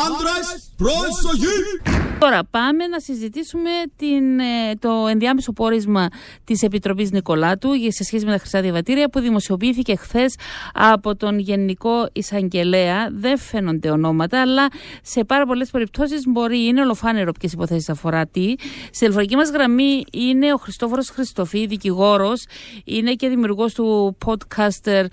Άνδρας, προσοχή! Τώρα πάμε να συζητήσουμε την, ε, το ενδιάμεσο πόρισμα της Επιτροπής Νικολάτου σε σχέση με τα χρυσά διαβατήρια που δημοσιοποιήθηκε χθες από τον Γενικό Εισαγγελέα. Δεν φαίνονται ονόματα, αλλά σε πάρα πολλές περιπτώσεις μπορεί, είναι ολοφάνερο ποιες υποθέσεις αφορά τι. Στη τηλεφωνική μας γραμμή είναι ο Χριστόφορος Χριστοφή, δικηγόρος, είναι και δημιουργός του podcaster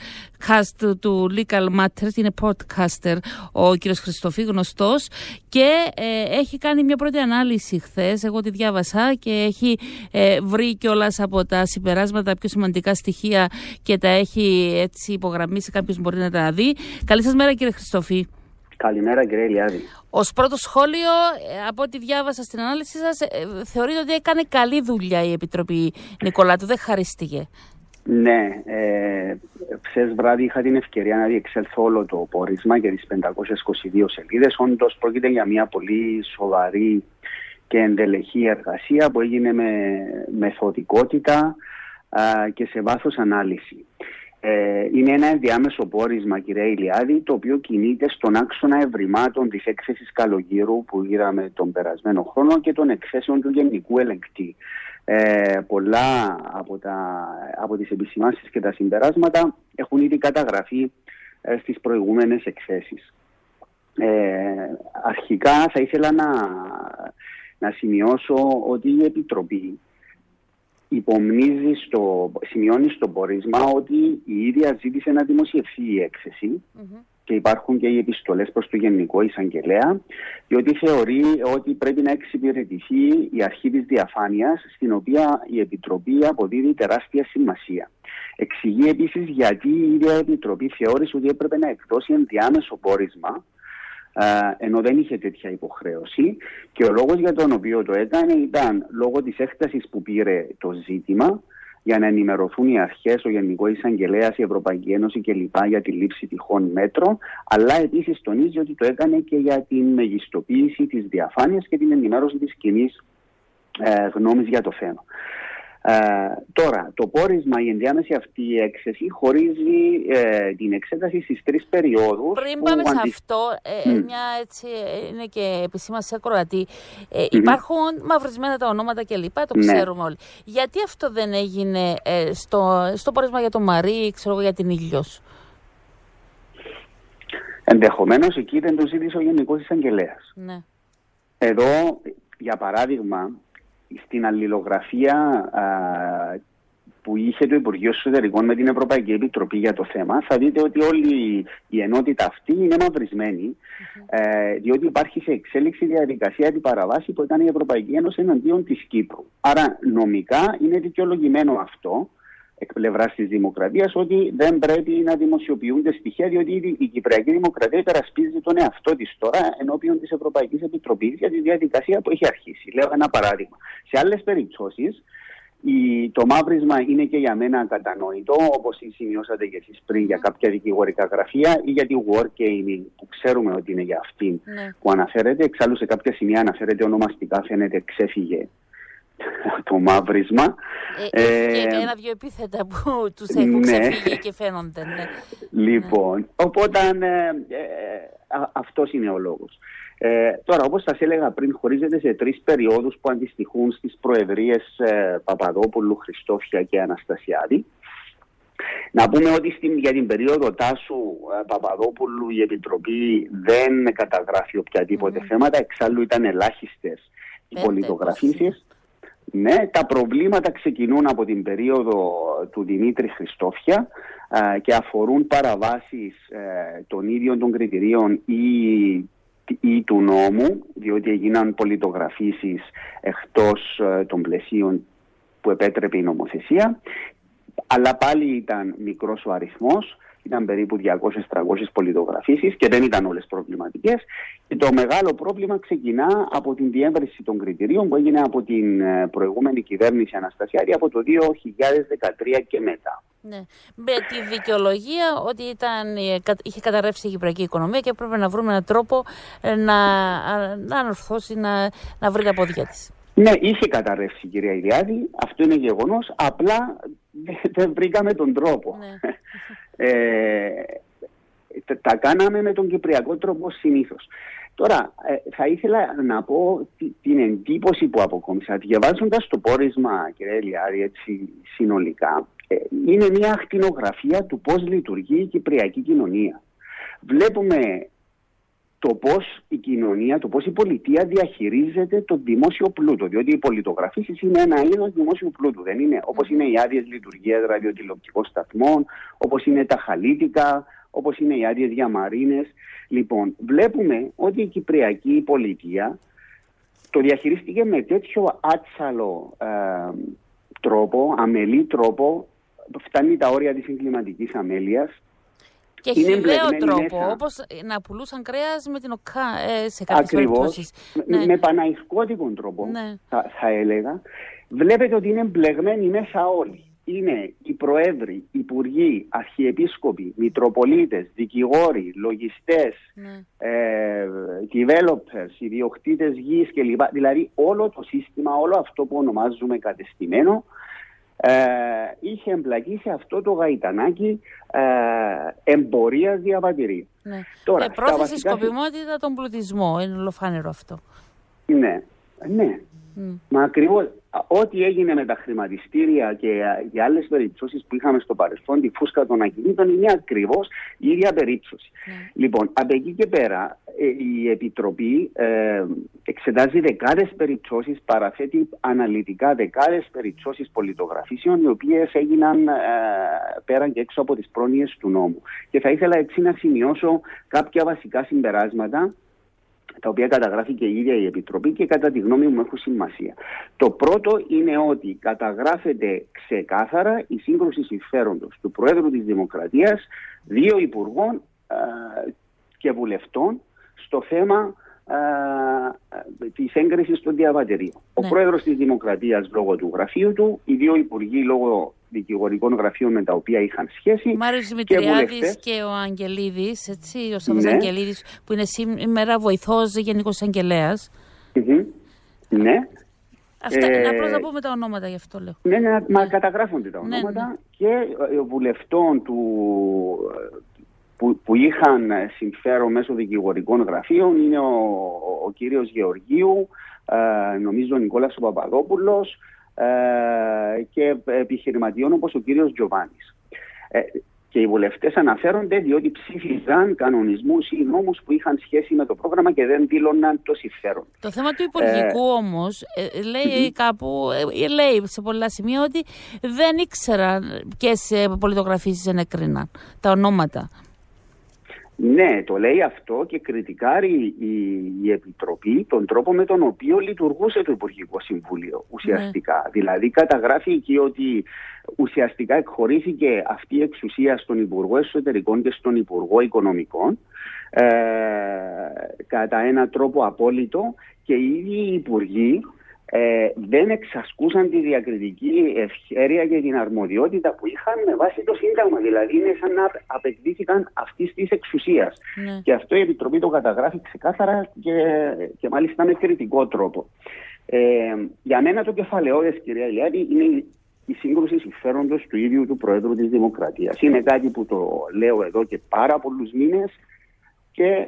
cast του Legal Matters, είναι podcaster ο κύριος Χριστοφή, γνωστός και ε, έχει κάνει μια πρώτη ανάλυση χθες. Εγώ τη διάβασα και έχει ε, βρει κιόλας από τα συμπεράσματα πιο σημαντικά στοιχεία και τα έχει έτσι υπογραμμίσει. Κάποιος μπορεί να τα δει. Καλή σας μέρα, κύριε Χριστοφή. Καλημέρα, κύριε Ελιάδη. Ω πρώτο σχόλιο, ε, από ό,τι διάβασα στην ανάλυση σας, ε, θεωρείτε ότι έκανε καλή δουλειά η Επιτροπή Νικολάτου, δεν χαρίστηκε. Ναι, ε, χθες βράδυ είχα την ευκαιρία να διεξέλθω όλο το πόρισμα για τις 522 σελίδες. Όντως πρόκειται για μια πολύ σοβαρή και εντελεχή εργασία που έγινε με μεθοδικότητα και σε βάθος ανάλυση. Ε, είναι ένα ενδιάμεσο πόρισμα, κύριε Ηλιάδη, το οποίο κινείται στον άξονα ευρημάτων της έκθεσης Καλογύρου που είδαμε τον περασμένο χρόνο και των εκθέσεων του Γενικού Ελεγκτή. Ε, πολλά από, τα, από τις επισημάνσεις και τα συμπεράσματα έχουν ήδη καταγραφεί ε, στις προηγούμενες εκθέσεις. Ε, αρχικά θα ήθελα να, να σημειώσω ότι η Επιτροπή υπομνίζει στο, σημειώνει στο πόρισμα ότι η ίδια ζήτησε να δημοσιευθεί η εκθεση και υπάρχουν και οι επιστολές προς το Γενικό Εισαγγελέα, διότι θεωρεί ότι πρέπει να εξυπηρετηθεί η αρχή της διαφάνειας, στην οποία η Επιτροπή αποδίδει τεράστια σημασία. Εξηγεί επίσης γιατί η ίδια Επιτροπή θεώρησε ότι έπρεπε να εκδώσει ενδιάμεσο πόρισμα, ενώ δεν είχε τέτοια υποχρέωση και ο λόγος για τον οποίο το έκανε ήταν λόγω της έκτασης που πήρε το ζήτημα για να ενημερωθούν οι αρχές, ο Γενικός Εισαγγελέας, η Ευρωπαϊκή Ένωση κλπ. για τη λήψη τυχών μέτρων. Αλλά επίσης τονίζει ότι το έκανε και για την μεγιστοποίηση της διαφάνειας και την ενημέρωση της κοινής ε, γνώμης για το θέμα. Ε, τώρα, το πόρισμα, η ενδιάμεση αυτή η έκθεση χωρίζει ε, την εξέταση στις τρεις περιόδους. Πριν πάμε σε αυτό, ε, μια έτσι είναι και επισήμαση ακροατή. Ε, Υπάρχουν μαυρισμένα τα ονόματα κλπ. Το ναι. ξέρουμε όλοι. Γιατί αυτό δεν έγινε ε, στο, στο πόρισμα για τον Μαρή, ξέρω για την Ήλιος; Ενδεχομένως εκεί δεν το ζήτησε ο Γενικός Εισαγγελέας. Ναι. Εδώ, για παράδειγμα, στην αλληλογραφία α, που είχε το Υπουργείο Εσωτερικών με την Ευρωπαϊκή Επιτροπή για το θέμα, θα δείτε ότι όλη η ενότητα αυτή είναι ε, διότι υπάρχει σε εξέλιξη διαδικασία την παραβάση που έκανε η Ευρωπαϊκή Ένωση εναντίον της Κύπρου. Άρα νομικά είναι δικαιολογημένο αυτό εκ πλευράς της Δημοκρατίας ότι δεν πρέπει να δημοσιοποιούνται στοιχεία, διότι η Κυπριακή Δημοκρατία υπερασπίζει τον εαυτό της τώρα ενώπιον της Ευρωπαϊκής Επιτροπής για τη διαδικασία που έχει αρχίσει. Λέω ένα παράδειγμα. Σε άλλες περιπτώσεις, το μαύρισμα είναι και για μένα κατανοητό, όπως σημειώσατε και εσείς πριν για κάποια δικηγορικά γραφεία ή για τη Wargaming, που ξέρουμε ότι είναι για αυτήν ναι. που αναφέρεται. Εξάλλου, σε κάποια σημεία αναφέρεται ονομαστικά, φαίνεται ξέφυγε το μαύρισμα. Ε, ε, και ένα-δυο επίθετα που τους έχουν ναι. ξεφύγει και φαίνονται. Ναι. Λοιπόν, οπότε ε, ε, αυτός είναι ο λόγος. Ε, τώρα, όπως σας έλεγα πριν, χωρίζεται σε τρεις περιόδους που αντιστοιχούν στις προεδρίες ε, Παπαδόπουλου, Χριστόφια και Αναστασιάδη. Να πούμε ότι στην, για την περίοδο Τάσου ε, Παπαδόπουλου η Επιτροπή δεν καταγράφει οποιαδήποτε θέματα, εξάλλου ήταν ελάχιστες οι πολιτογραφήσεις. Ναι, τα προβλήματα ξεκινούν από την περίοδο του Δημήτρη Χριστόφια και αφορούν παραβάσεις ε, των ίδιων των κριτηρίων ή, ή του νόμου, διότι έγιναν πολιτογραφήσεις εκτός ε, των πλαισίων που επέτρεπε η νομοθεσία, αλλά πάλι ήταν μικρός ο αριθμός ήταν περίπου 200-300 πολιτογραφήσεις και δεν ήταν όλες προβληματικές. Και το μεγάλο πρόβλημα ξεκινά από την διεύρυνση των κριτηρίων που έγινε από την ε, προηγούμενη κυβέρνηση Αναστασιάρη από το 2013 και μετά. Ναι. Με τη δικαιολογία ότι ήταν, ε, είχε καταρρεύσει η κυπριακή οικονομία και έπρεπε να βρούμε έναν τρόπο ε, να, να ανορθώσει, να, να βρει τα πόδια της. Ναι, είχε καταρρεύσει η κυρία Ιλιάδη, αυτό είναι γεγονός, απλά δεν βρήκαμε τον τρόπο. Ναι. Ε, τα κάναμε με τον κυπριακό τρόπο συνήθως. Τώρα, ε, θα ήθελα να πω την εντύπωση που αποκόμισα. Διαβάζοντας το πόρισμα, κύριε Ελιάρη, έτσι συνολικά, ε, είναι μια ακτινογραφία του πώς λειτουργεί η κυπριακή κοινωνία. Βλέπουμε το πώς η κοινωνία, το πώς η πολιτεία διαχειρίζεται το δημόσιο πλούτο. Διότι οι πολιτογραφήσεις είναι ένα είδος δημόσιου πλούτου. Δεν είναι όπως είναι οι άδειες λειτουργίας ραδιοτηλεοπτικών σταθμών, όπως είναι τα χαλίτικα, όπως είναι οι άδειες για μαρίνες. Λοιπόν, βλέπουμε ότι η κυπριακή πολιτεία το διαχειρίστηκε με τέτοιο άτσαλο ε, τρόπο, αμελή τρόπο, φτάνει τα όρια της εγκληματικής αμέλειας και χιλαίο τρόπο, όπως να πουλούσαν κρέας με την ΟΚΑ ε, σε κάποιες περιπτώσεις. Ναι. Με παναϊσκότικο τρόπο, ναι. θα, θα έλεγα. Βλέπετε ότι είναι μπλεγμένοι μέσα όλοι. Είναι οι προέδροι, υπουργοί, αρχιεπίσκοποι, μητροπολίτες, δικηγόροι, λογιστές, ναι. ε, developers, ιδιοκτήτες γης κλπ. Δηλαδή όλο το σύστημα, όλο αυτό που ονομάζουμε κατεστημένο, ε, είχε εμπλακεί σε αυτό το γαϊτανάκι ε, εμπορίας διαβατηρίου. Ναι. Τώρα, ε, πρόθεση βασικά... σκοπιμότητα τον πλουτισμό, είναι ολοφάνερο αυτό. Ναι, ναι. Μα ακριβώ ό,τι έγινε με τα χρηματιστήρια και για άλλες περιπτώσεις που είχαμε στο παρελθόν, τη φούσκα των ακινήτων, είναι ακριβώς η ίδια περίπτωση. Ναι. Λοιπόν, από εκεί και πέρα, ε, η Επιτροπή ε, εξετάζει δεκάδες περιπτώσεις, παραθέτει αναλυτικά δεκάδες περιπτώσεις πολιτογραφήσεων, οι οποίες έγιναν ε, πέραν και έξω από τις πρόνοιες του νόμου. Και θα ήθελα έτσι να σημειώσω κάποια βασικά συμπεράσματα τα οποία καταγράφει και η ίδια η Επιτροπή και κατά τη γνώμη μου έχουν σημασία. Το πρώτο είναι ότι καταγράφεται ξεκάθαρα η σύγκρουση συμφέροντος του Προέδρου της Δημοκρατίας, δύο υπουργών και βουλευτών στο θέμα της έγκρισης των διαβατηρίων. Ο ναι. πρόεδρος της Δημοκρατίας λόγω του γραφείου του, οι δύο υπουργοί λόγω δικηγορικών γραφείων με τα οποία είχαν σχέση. Μάριος Δημητριάδης και, και ο Αγγελίδης, έτσι, ο Σάββατο ναι. Αγγελίδης, που είναι σήμερα βοηθός Γενικός Αγγελέας. Mm-hmm. Ναι. Αυτά ε, απλώ να πούμε τα ονόματα γι' αυτό λέω. Ναι, ναι, μα ναι. καταγράφονται τα ναι, ονόματα ναι. και βουλευτών του, που, που είχαν συμφέρον μέσω δικηγορικών γραφείων είναι ο, ο, κύριος Γεωργίου, ε, νομίζω ο Νικόλας ο Παπαδόπουλος, ε, και επιχειρηματιών όπως ο κύριος Τζοβάνης. Ε, και οι βουλευτές αναφέρονται διότι ψήφισαν κανονισμούς ή νόμους που είχαν σχέση με το πρόγραμμα και δεν δήλωναν το συμφέρον. Το θέμα του υπουργικού ε, όμως λέει κάπου, λέει σε πολλά σημεία ότι δεν ήξεραν και σε πολιτογραφήσεις ενεκρίναν τα ονόματα. Ναι, το λέει αυτό και κριτικάρει η, Επιτροπή τον τρόπο με τον οποίο λειτουργούσε το Υπουργικό Συμβούλιο ουσιαστικά. Ναι. Δηλαδή καταγράφει εκεί ότι ουσιαστικά εκχωρήθηκε αυτή η εξουσία στον Υπουργό Εσωτερικών και στον Υπουργό Οικονομικών ε, κατά έναν τρόπο απόλυτο και οι ίδιοι οι Υπουργοί ε, δεν εξασκούσαν τη διακριτική ευχέρεια και την αρμοδιότητα που είχαν με βάση το Σύνταγμα. Δηλαδή είναι σαν να απεκδίθηκαν αυτής της εξουσίας. Ναι. Και αυτό η Επιτροπή το καταγράφει ξεκάθαρα και, και μάλιστα με κριτικό τρόπο. Ε, για μένα το κεφαλαιόδε, κυρία Ηλιάδη, είναι η σύγκρουση συμφέροντος του ίδιου του Προέδρου της Δημοκρατίας. Είναι κάτι που το λέω εδώ και πάρα πολλούς μήνες και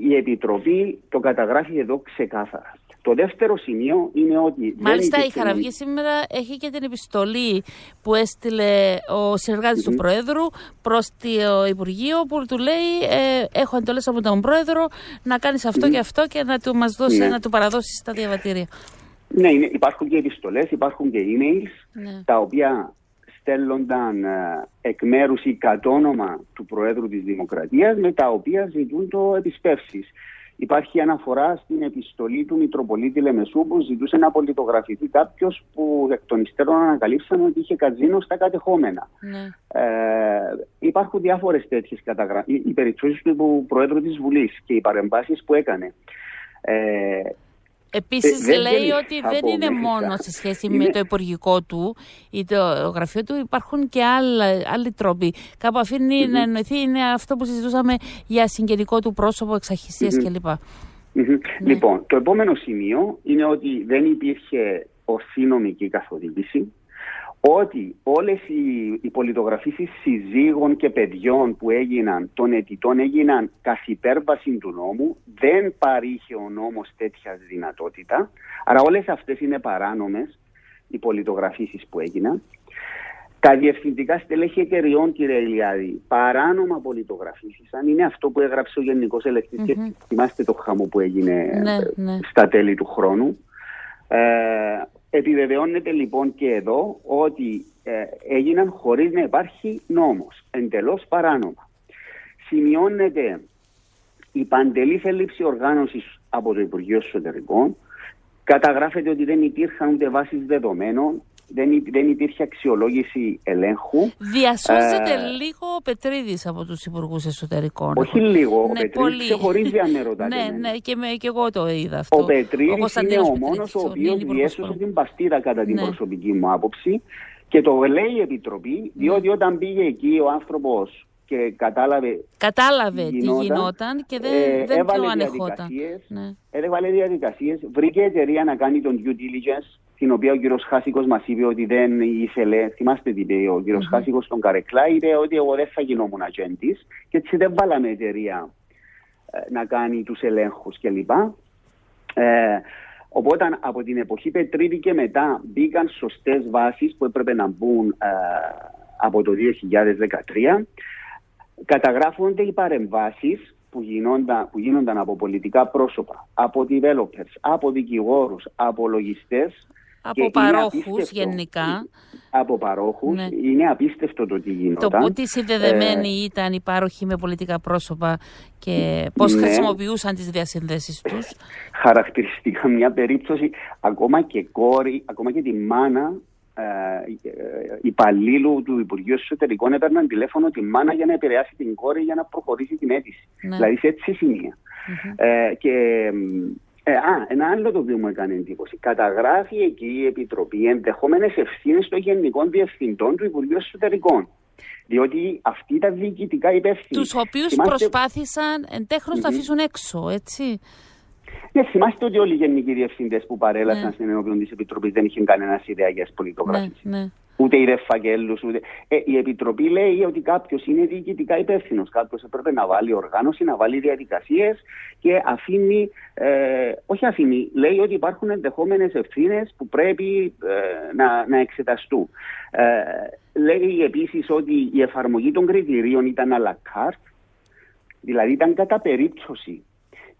η Επιτροπή το καταγράφει εδώ ξεκάθαρα. Το δεύτερο σημείο είναι ότι. Μάλιστα, η Χαραυγή σήμερα έχει και την επιστολή που έστειλε ο συνεργάτης του Προέδρου προς το Υπουργείο που του λέει: ε, Έχω εντολές από τον Πρόεδρο να κάνεις αυτό και αυτό και να του, μας δώσει, ναι. να του παραδώσεις τα διαβατήρια. Ναι, είναι, υπάρχουν και επιστολές, υπάρχουν και emails ναι. τα οποία στέλνονταν ε, εκ μέρους ή κατ' όνομα του Προέδρου της Δημοκρατίας με τα οποία ζητούν το επισπεύσεις. Υπάρχει αναφορά στην επιστολή του Μητροπολίτη Λεμεσού που ζητούσε να πολιτογραφηθεί κάποιος που εκ των υστέρων ανακαλύψαν ότι είχε καζίνο στα κατεχόμενα. Ναι. Ε, υπάρχουν διάφορες τέτοιες καταγραφέ. Οι περιπτώσεις του Προέδρου της Βουλής και οι παρεμβάσεις που έκανε. Ε, Επίσης, ε, λέει ότι δεν είναι μόνο σε σχέση με το υπουργικό του ή το γραφείο του, υπάρχουν και άλλα, άλλοι τρόποι. Κάπου να εννοηθεί, είναι αυτό που συζητούσαμε για συγγενικό του πρόσωπο, εξαχυσίας κλπ. Ναι. Λοιπόν, το επόμενο σημείο είναι ότι δεν υπήρχε ορθή νομική καθοδήγηση, ότι όλες οι, οι πολιτογραφήσεις συζύγων και παιδιών που έγιναν των αιτητών έγιναν καθ' υπέρβαση του νόμου, δεν παρήχε ο νόμος τέτοια δυνατότητα, άρα όλες αυτές είναι παράνομες οι πολιτογραφήσεις που έγιναν. Τα διευθυντικά στελέχη εταιριών, κύριε Ηλιάδη, παράνομα πολιτογραφήσεις, αν είναι αυτό που έγραψε ο Γενικός και θυμάστε το χαμό που έγινε Ναι, ναι. στα τέλη του χρόνου. Ε, επιβεβαιώνεται λοιπόν και εδώ ότι ε, έγιναν χωρίς να υπάρχει νόμος, εντελώς παράνομα. Σημειώνεται η παντελή έλλειψη οργάνωσης από το Υπουργείο Εσωτερικών, καταγράφεται ότι δεν υπήρχαν ούτε βάσεις δεδομένων, δεν, υ- δεν υπήρχε αξιολόγηση ελέγχου. Διασώζεται Ε, λίγο ο Πετρίδης από τους Υπουργούς Εσωτερικών. Όχι Έχω- λίγο, ο Ναι, Πετρίδης πολύ. ξεχωρίζει αν με ρωτάτε ναι, εμένα. ναι, και, με, και εγώ το είδα αυτό. Ο Πετρίδης είναι Κωνσταντίνος ο Πετρίδης, μόνος ο ο οποίος νυν Υπουργός διέσωσε Υπουργών. την παστίδα κατά την Ναι. προσωπική μου άποψη και το λέει η Επιτροπή διότι όταν πήγε εκεί ο άνθρωπος και κατάλαβε Κατάλαβε τι γινόταν, γινόταν και δεν, ε, δεν έβαλε το ανεχόταν. διαδικασίες, Ναι. έβαλε διαδικασίες, βρήκε εταιρεία να κάνει τον due diligence την οποία ο κύριος Χάσικος μας είπε ότι δεν ήθελε, θυμάστε τι είπε ο κυριος Χάσικος στον Καρεκλά, είπε ότι εγώ δεν θα γινόμουν ατζέντης και έτσι δεν βάλαμε εταιρεία ε, να κάνει τους ελέγχους κλπ. Ε, οπότε από την εποχή Πετρίδη και μετά μπήκαν σωστές βάσεις που έπρεπε να μπουν ε, από το 2013. Καταγράφονται οι παρεμβάσεις που γίνονταν, που γίνονταν από πολιτικά πρόσωπα, από developers, από δικηγόρους, από λογιστές. Από και είναι παρόχους απίστευτο. γενικά. Από παρόχους. Ναι. Είναι απίστευτο το τι Το γινόταν. που τις συνδεδεμένοι Ε, ήταν οι πάροχοι με πολιτικά πρόσωπα και πώς Ναι. χρησιμοποιούσαν τις διασυνδέσεις τους. χαρακτηριστικά μια περίπτωση ακόμα και κόρη, ακόμα και τη μάνα ε, ε, υπαλλήλου του Υπουργείου Εσωτερικών έπαιρναν τηλέφωνο τη μάνα για να επηρεάσει την κόρη για να προχωρήσει την αίτηση. Ναι. Δηλαδή σε έτσι σημεία. Ε, και ε, α, ένα άλλο το οποίο μου έκανε εντύπωση. Καταγράφει εκεί η Επιτροπή ενδεχόμενες ευθύνες των Γενικών Διευθυντών του Υπουργείου Εσωτερικών. Διότι αυτοί ήταν διοικητικά υπεύθυνοι. Τους οποίους Θυμάστε- προσπάθησαν εντέχνως να αφήσουν έξω, έτσι. Ναι, θυμάστε ότι όλοι οι γενικοί διευθυντές που παρέλασαν Ναι. στην ενώπιον της Επιτροπής δεν είχαν κανένα ιδέα για τι Ναι, πολιτογραφίε. ναι. Ούτε οι ρεφαγγέλους, ούτε. Ε, η Επιτροπή λέει ότι κάποιος είναι διοικητικά υπεύθυνος. Κάποιος έπρεπε να βάλει οργάνωση, να βάλει διαδικασίες και αφήνει. Ε, όχι αφήνει, λέει ότι υπάρχουν ενδεχόμενες ευθύνες που πρέπει ε, να, να εξεταστούν. Ε, λέει επίσης ότι η εφαρμογή των κριτηρίων ήταν à la carte, δηλαδή ήταν κατά περίπτωση.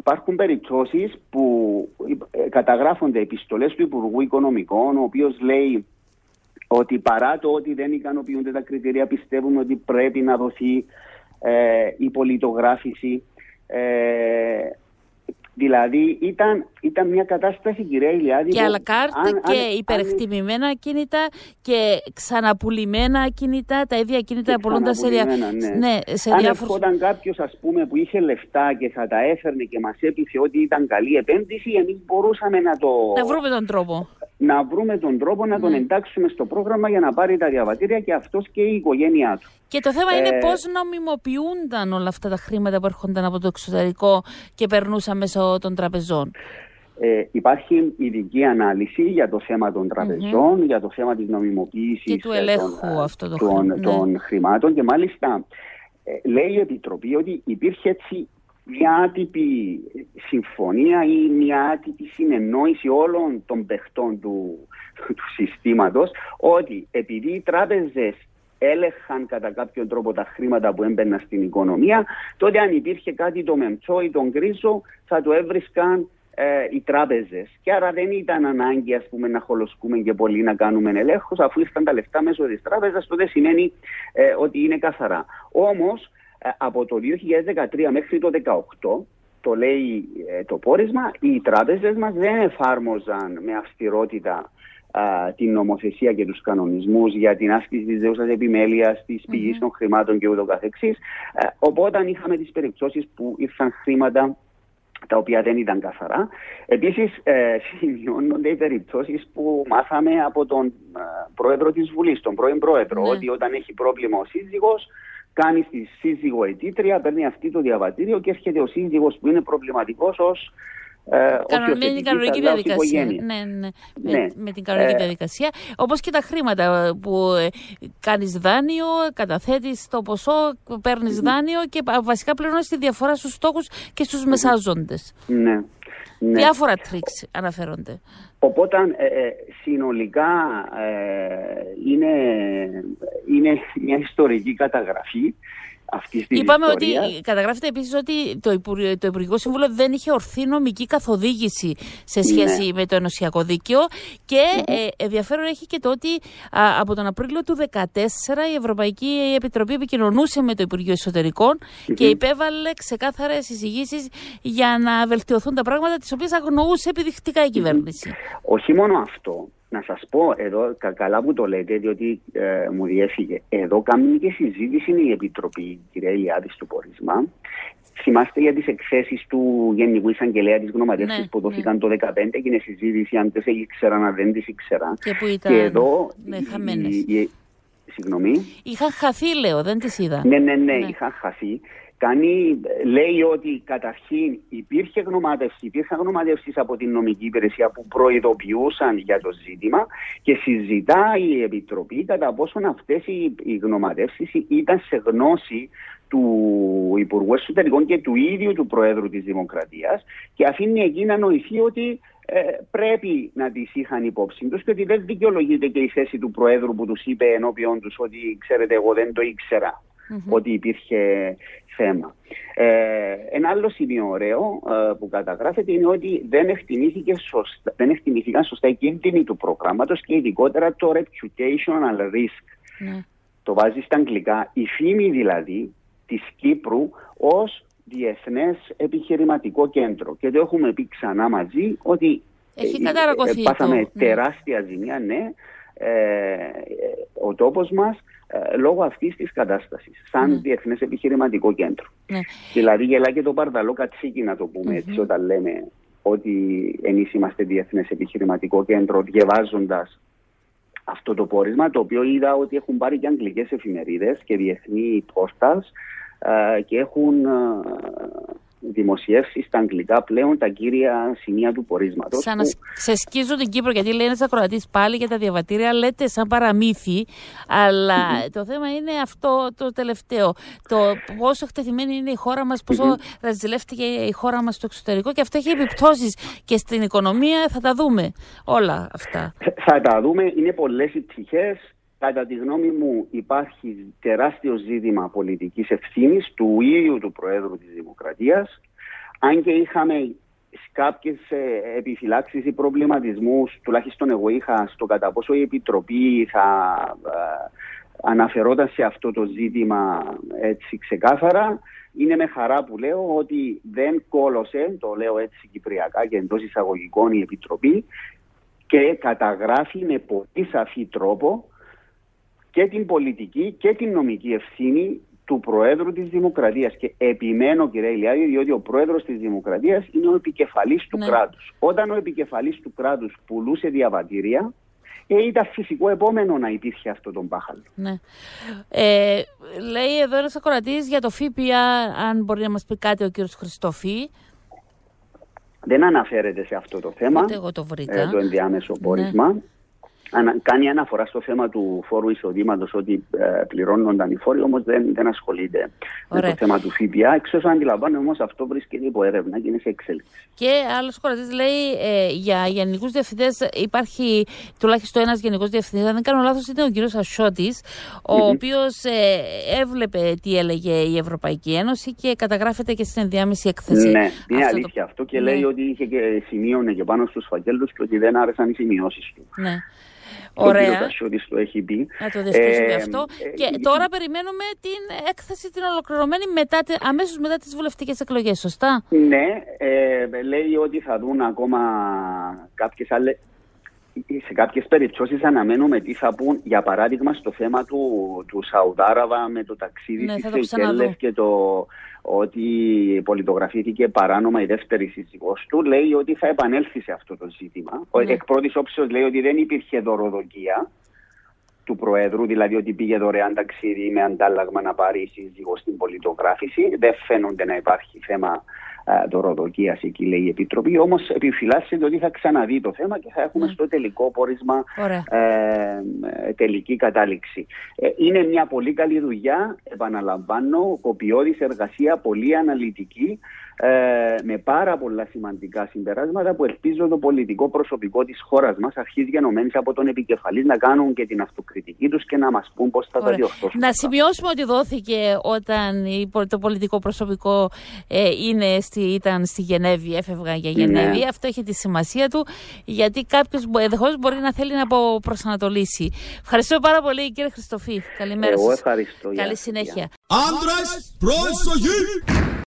Υπάρχουν περιπτώσεις που ε, καταγράφονται επιστολές του Υπουργού Οικονομικών, ο οποίος λέει ότι παρά το ότι δεν ικανοποιούνται τα κριτήρια, πιστεύουν ότι πρέπει να δοθεί ε, η πολιτογράφηση. Ε, δηλαδή ήταν, ήταν μια κατάσταση, κυρία Ηλιάδη... Και που αλακάρτ αν- αν- και αν- υπερεκτιμημένα ακίνητα και ξαναπουλημένα ακίνητα, τα ίδια ακίνητα Και απολούνται σε, δια... ξαναπουλημένα, ναι. ναι, σε Αν διάφορους... ερχόταν κάποιος, ας πούμε, που είχε λεφτά και θα τα έφερνε και μας έπεισε ότι ήταν καλή επένδυση, εμείς μπορούσαμε να το. Να βρούμε τον τρόπο. να βρούμε τον τρόπο να Ναι. τον εντάξουμε στο πρόγραμμα για να πάρει τα διαβατήρια και αυτός και η οικογένειά του. Και το θέμα είναι Ε, πώς νομιμοποιούνταν όλα αυτά τα χρήματα που έρχονταν από το εξωτερικό και περνούσαν μέσω των τραπεζών. Ε, υπάρχει ειδική ανάλυση για το θέμα των τραπεζων για το θέμα της νομιμοποίησης Και του ε, ελέγχου των, ε, αυτό το των, χρήμα, ναι. των χρημάτων και μάλιστα ε, λέει η Επιτροπή ότι υπήρχε έτσι μια άτυπη συμφωνία ή μια άτυπη συνεννόηση όλων των παιχτών του, του συστήματος ότι επειδή οι τράπεζες έλεγχαν κατά κάποιον τρόπο τα χρήματα που έμπαιναν στην οικονομία, τότε αν υπήρχε κάτι το μεμψό ή τον κρίζο θα το έβρισκαν ε, οι τράπεζες. Και άρα δεν ήταν ανάγκη ας πούμε, να χολοσκούμε και πολύ να κάνουμε ελέγχους, αφού ήρθαν τα λεφτά μέσω της τράπεζας, τότε σημαίνει ε, ότι είναι καθαρά. Όμως, ε, από το 2013 μέχρι το 2018, το λέει ε, το πόρισμα, οι τράπεζες μας δεν εφάρμοζαν με αυστηρότητα α, την νομοθεσία και τους κανονισμούς για την άσκηση της δέουσας επιμέλειας, της πηγής των χρημάτων και ούτω καθεξής. Ε, οπότε είχαμε τις περιπτώσεις που ήρθαν χρήματα τα οποία δεν ήταν καθαρά. Επίσης, ε, σημειώνονται οι περιπτώσεις που μάθαμε από τον ε, πρόεδρο της Βουλής, τον πρώην πρόεδρο, Ναι. ότι όταν έχει πρόβλημα ο σύζυγος, κάνει στη σύζυγο αιτήτρια, παίρνει αυτή το διαβατήριο και έρχεται ο σύζυγος που είναι προβληματικός ως Ε, Κανονική, κανονική διαδικασία. Ναι, ναι, ναι. Με, με, την κανονική ε, διαδικασία. Όπως και τα χρήματα που ε, κάνεις δάνειο, καταθέτεις το ποσό, παίρνεις δάνειο και βασικά πληρώνεις τη διαφορά στους στόχους και στους μεσάζοντες. Ναι. Ναι. Διάφορα τρίξ αναφέρονται. Οπότε ε, ε, συνολικά ε, είναι, είναι μια ιστορική καταγραφή αυτή τη Είπαμε ότι καταγράφεται επίσης ότι το, το Υπουργικό Σύμβουλο δεν είχε ορθή νομική καθοδήγηση σε σχέση ναι. με το ενωσιακό δίκαιο και ε, ενδιαφέρον έχει και το ότι από τον Απρίλιο του 2014 η Ευρωπαϊκή Επιτροπή επικοινωνούσε με το Υπουργείο και υπέβαλε ξεκάθαρες εισηγήσεις για να βελτιωθούν τα πράγματα, τις οποίες αγνοούσε επιδεικτικά η κυβέρνηση. Όχι μόνο αυτό. Να σας πω εδώ, καλά που το λέτε, διότι ε, μου διέφυγε. Εδώ κάνει και συζήτηση η Επιτροπή, κυρία Ηλιάδης, του πόρισμα. Θυμάστε για τις εκθέσεις του Γενικού Εισαγγελέα της Γνωματεύση ναι, που δόθηκαν ναι. το 2015 και είναι συζήτηση αν τις ήξεραν, αν δεν τις ήξεραν. Και που ήταν και εδώ, ναι, χαμένες. Συγγνώμη. Είχαν χαθεί, λέω, δεν τις είδα. Ναι, ναι, ναι, ναι, είχαν χαθεί κάνει, λέει ότι καταρχήν υπήρχε γνωμάτευση, υπήρχαν γνωμάτευσης από την νομική υπηρεσία που προειδοποιούσαν για το ζήτημα και συζητάει η Επιτροπή κατά πόσον αυτές οι, οι γνωματεύσεις ήταν σε γνώση του Υπουργού Εσωτερικών και του ίδιου του Προέδρου της Δημοκρατίας και αφήνει εκεί να νοηθεί ότι ε, πρέπει να τις είχαν υπόψη τους και ότι δεν δικαιολογείται και η θέση του Προέδρου που τους είπε ενώπιον τους ότι ξέρετε εγώ δεν το ήξερα ότι υπήρχε θέμα. Ε, ένα άλλο σημείο ωραίο ε, που καταγράφεται είναι ότι δεν, εκτιμήθηκε σωστά, δεν εκτιμήθηκαν σωστά οι κίνδυνοι του προγράμματος και ειδικότερα το reputational risk. Ναι. Το βάζει στα αγγλικά. Η φήμη δηλαδή της Κύπρου ως διεθνές επιχειρηματικό κέντρο. Και το έχουμε πει ξανά μαζί ότι Έχει ε, πάσαμε ναι. τεράστια ζημιά, ναι. Ο τόπος μας ε, λόγω αυτής της κατάστασης, σαν ναι. διεθνές επιχειρηματικό κέντρο. Ναι. Δηλαδή, γελά και το παρδαλό κατσίκι, να το πούμε έτσι, όταν λέμε ότι εμείς είμαστε διεθνές επιχειρηματικό κέντρο, διαβάζοντας αυτό το πόρισμα, το οποίο είδα ότι έχουν πάρει και αγγλικές εφημερίδες και διεθνή πόρταλς ε, και έχουν ε, δημοσιεύσεις στα αγγλικά πλέον τα κύρια σημεία του πορίσματος. Σαν να σε σκίζω την Κύπρο, γιατί λέει ένα ακροατής πάλι για τα διαβατήρια, λέτε σαν παραμύθι, το θέμα είναι αυτό το τελευταίο. Το πόσο εκτεθειμένη είναι η χώρα μας, πόσο ραζιλεύτηκε η χώρα μας στο εξωτερικό και αυτό έχει επιπτώσεις και στην οικονομία. Θα τα δούμε όλα αυτά. Θα τα δούμε. Είναι πολλές οι πτυχέ. Κατά τη γνώμη μου υπάρχει τεράστιο ζήτημα πολιτικής ευθύνης του ίδιου του Προέδρου της Δημοκρατίας αν και είχαμε κάποιες ε, επιφυλάξεις ή προβληματισμούς, τουλάχιστον εγώ είχα στο κατά πόσο η Επιτροπή θα ε, αναφερόταν σε αυτό το ζήτημα έτσι ξεκάθαρα. Είναι με χαρά που λέω ότι δεν κόλωσε, το λέω έτσι κυπριακά και εντός εισαγωγικών η Επιτροπή και καταγράφει με πολύ σαφή τρόπο και την πολιτική και την νομική ευθύνη του Προέδρου της Δημοκρατίας. Και επιμένω κύριε Ηλιάδη, διότι ο Πρόεδρος της Δημοκρατίας είναι ο επικεφαλής του ναι. κράτους. Όταν ο επικεφαλής του κράτους πουλούσε διαβατήρια, ε, ήταν φυσικό επόμενο να υπήρχε αυτό τον πάχαλο. Ναι. Ε, λέει εδώ ένας ακροατής για το ΦΠΑ, αν μπορεί να μας πει κάτι ο κύριος Χριστόφη. Δεν αναφέρεται σε αυτό το θέμα, εγώ το, ε, το ενδιάμεσο πόρισμα. Ναι κάνει αναφορά στο θέμα του φόρου εισοδήματος ότι ε, πληρώνονταν οι φόροι, όμως δεν, δεν ασχολείται με το θέμα του ΦΠΑ. Εξ όσων αντιλαμβάνομαι όμως αυτό βρίσκεται υπό έρευνα και είναι σε εξέλιξη. Και άλλος χωρατής λέει ε, για γενικούς διευθυντές υπάρχει τουλάχιστον ένας γενικός διευθυντής, αν δεν κάνω λάθος, ήταν ο κύριος Ασιώτη, ο mm-hmm. οποίος ε, έβλεπε τι έλεγε η Ευρωπαϊκή Ένωση και καταγράφεται και στην ενδιάμεση έκθεση. Ναι, είναι αυτό αλήθεια το... αυτό και ναι. λέει ότι είχε και σημείωνε και πάνω στους φακέλους και ότι δεν άρεσαν οι σημειώσεις του. Ναι. Ωραία. Ο το έχει πει. Να το ε, αυτό. Ε, και ε, τώρα περιμένουμε την έκθεση την ολοκληρωμένη μετά, αμέσως μετά τις βουλευτικές εκλογές, σωστά; Ναι, ε, λέει ότι θα δουν ακόμα κάποιες άλλες σε κάποιες περιπτώσεις αναμένουμε τι θα πούν, για παράδειγμα στο θέμα του, του Σαουδάραβα με το ταξίδι ναι, στις και το ότι πολιτογραφήθηκε παράνομα η δεύτερη σύζυγός του, λέει ότι θα επανέλθει σε αυτό το ζήτημα. Ο ναι. εκ πρώτης όψεως λέει ότι δεν υπήρχε δωροδοκία του Προέδρου, δηλαδή ότι πήγε δωρεάν ταξίδι με αντάλλαγμα να πάρει σύζυγο στην πολιτογράφηση. Δεν φαίνονται να υπάρχει θέμα δωροδοκία, εκεί λέει η Επιτροπή. Όμως επιφυλάσσεται ότι θα ξαναδεί το θέμα και θα έχουμε ναι. στο τελικό πόρισμα ε, τελική κατάληξη. Ε, είναι μια πολύ καλή δουλειά, επαναλαμβάνω, κοπιώδης εργασία, πολύ αναλυτική ε, με πάρα πολλά σημαντικά συμπεράσματα που ελπίζω το πολιτικό προσωπικό της χώρας μας, αρχίζει γενομένης από τον επικεφαλής, να κάνουν και την αυτοκριτική τους και να μας πούν πώς θα Ωραία. τα διορθώσουν. Να σημειώσουμε ότι δόθηκε όταν το πολιτικό προσωπικό ε, είναι στη, ήταν στη Γενέβη, έφευγαν για Γενέβη. Ναι. Αυτό έχει τη σημασία του, γιατί κάποιος ενδεχομένω μπορεί να θέλει να προσανατολίσει. Ευχαριστώ πάρα πολύ, κύριε Χριστοφή. Καλημέρα σας. Εγώ ευχαριστώ. Καλή συνέχεια. Άντρε, προσοχή!